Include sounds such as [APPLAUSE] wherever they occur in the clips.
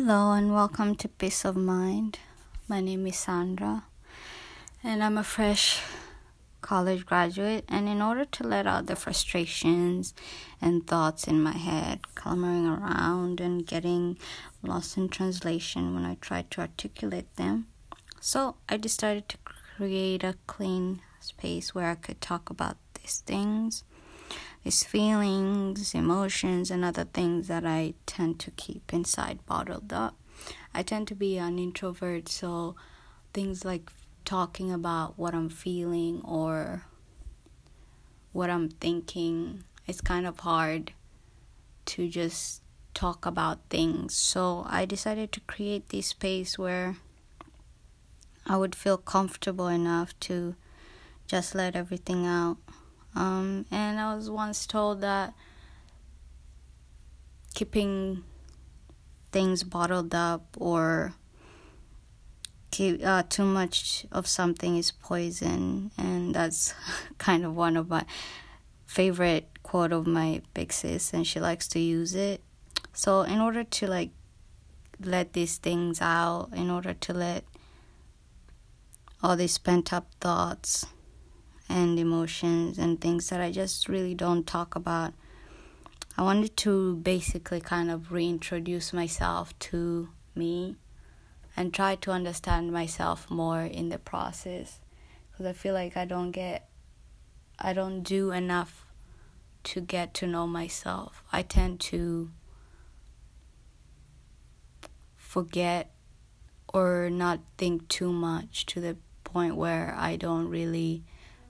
Hello and welcome to Peace of Mind. My name is Sandra and I'm a fresh college graduate. And in order to let out the frustrations and thoughts in my head, clamoring around and getting lost in translation when I try to articulate them, so I decided to create a clean space where I could talk about these things these feelings, emotions, and other things that I tend to keep inside bottled up. I tend to be an introvert, so things like talking about what I'm feeling or what I'm thinking, it's kind of hard to just talk about things. So I decided to create this space where I would feel comfortable enough to just let everything out. Um, and I was once told that keeping things bottled up or keep uh, too much of something is poison, and that's [LAUGHS] kind of one of my favorite quote of my big sis, and she likes to use it. So, in order to like let these things out, in order to let all these pent up thoughts and emotions and things that I just really don't talk about. I wanted to basically kind of reintroduce myself to me and try to understand myself more in the process because I feel like I don't get I don't do enough to get to know myself. I tend to forget or not think too much to the point where I don't really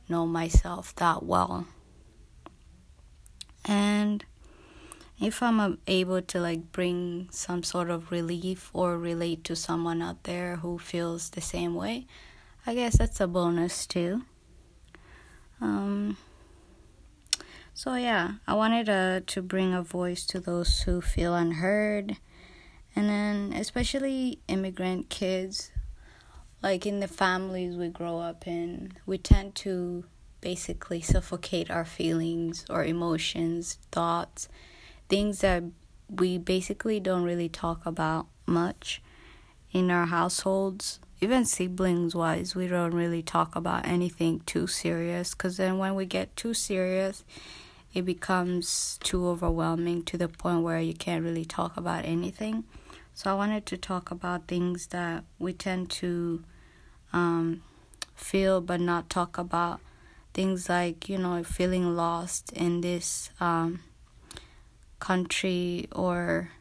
know myself that well. And if I'm able to like bring some sort of relief or relate to someone out there who feels the same way, I guess that's a bonus too. Um, so yeah, I wanted uh, to bring a voice to those who feel unheard, and then especially immigrant kids like in the families we grow up in, we tend to basically suffocate our feelings or emotions, thoughts, things that we basically don't really talk about much in our households. Even siblings wise, we don't really talk about anything too serious because then when we get too serious, it becomes too overwhelming to the point where you can't really talk about anything. So I wanted to talk about things that we tend to um, feel but not talk about. Things like, you know, feeling lost in this um, country or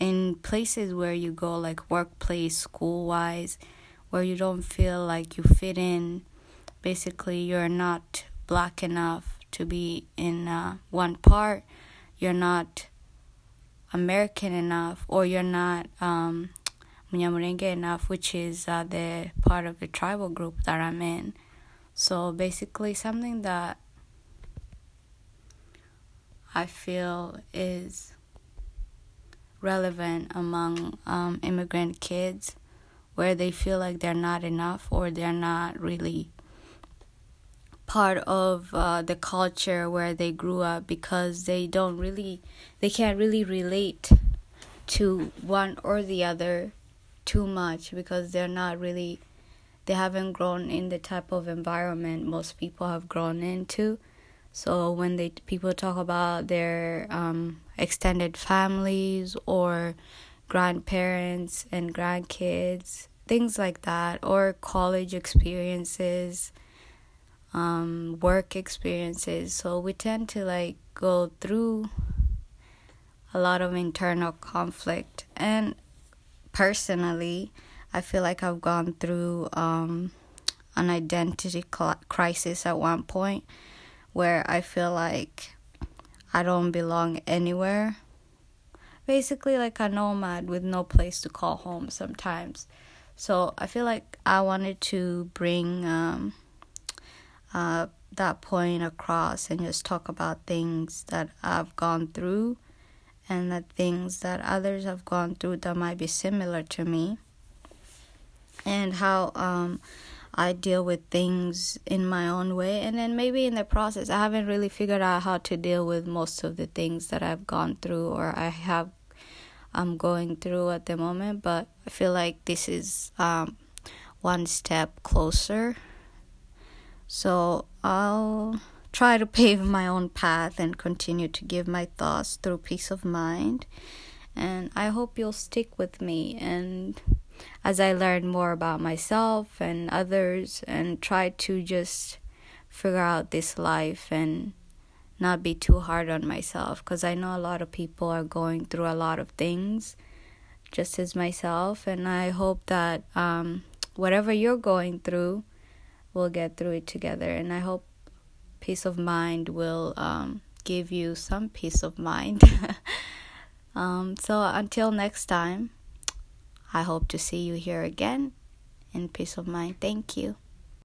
in places where you go, like workplace, school wise, where you don't feel like you fit in. Basically, you're not black enough to be in uh, one part. You're not American enough, or you're not um, Munyamurenge enough, which is uh, the part of the tribal group that I'm in. So basically, something that I feel is relevant among um, immigrant kids where they feel like they're not enough or they're not really part of uh, the culture where they grew up because they don't really they can't really relate to one or the other too much because they're not really they haven't grown in the type of environment most people have grown into. So when they people talk about their um, extended families or grandparents and grandkids things like that or college experiences um, work experiences so we tend to like go through a lot of internal conflict and personally, I feel like I've gone through um, an identity crisis at one point where I feel like I don't belong anywhere. Basically, like a nomad with no place to call home sometimes. So I feel like I wanted to bring um, uh, that point across and just talk about things that I've gone through and the things that others have gone through that might be similar to me and how um, I deal with things in my own way. And then maybe in the process, I haven't really figured out how to deal with most of the things that I've gone through or I have I'm going through at the moment, but I feel like this is um, one step closer. So I'll try to pave my own path and continue to give my thoughts through peace of mind. And I hope you'll stick with me and as I learn more about myself and others and try to just figure out this life and not be too hard on myself because I know a lot of people are going through a lot of things just as myself and I hope that um, whatever you're going through we'll get through it together. And I hope peace of mind will um, give you some peace of mind. [LAUGHS] Um, so until next time I hope to see you here again. In peace of mind. Thank you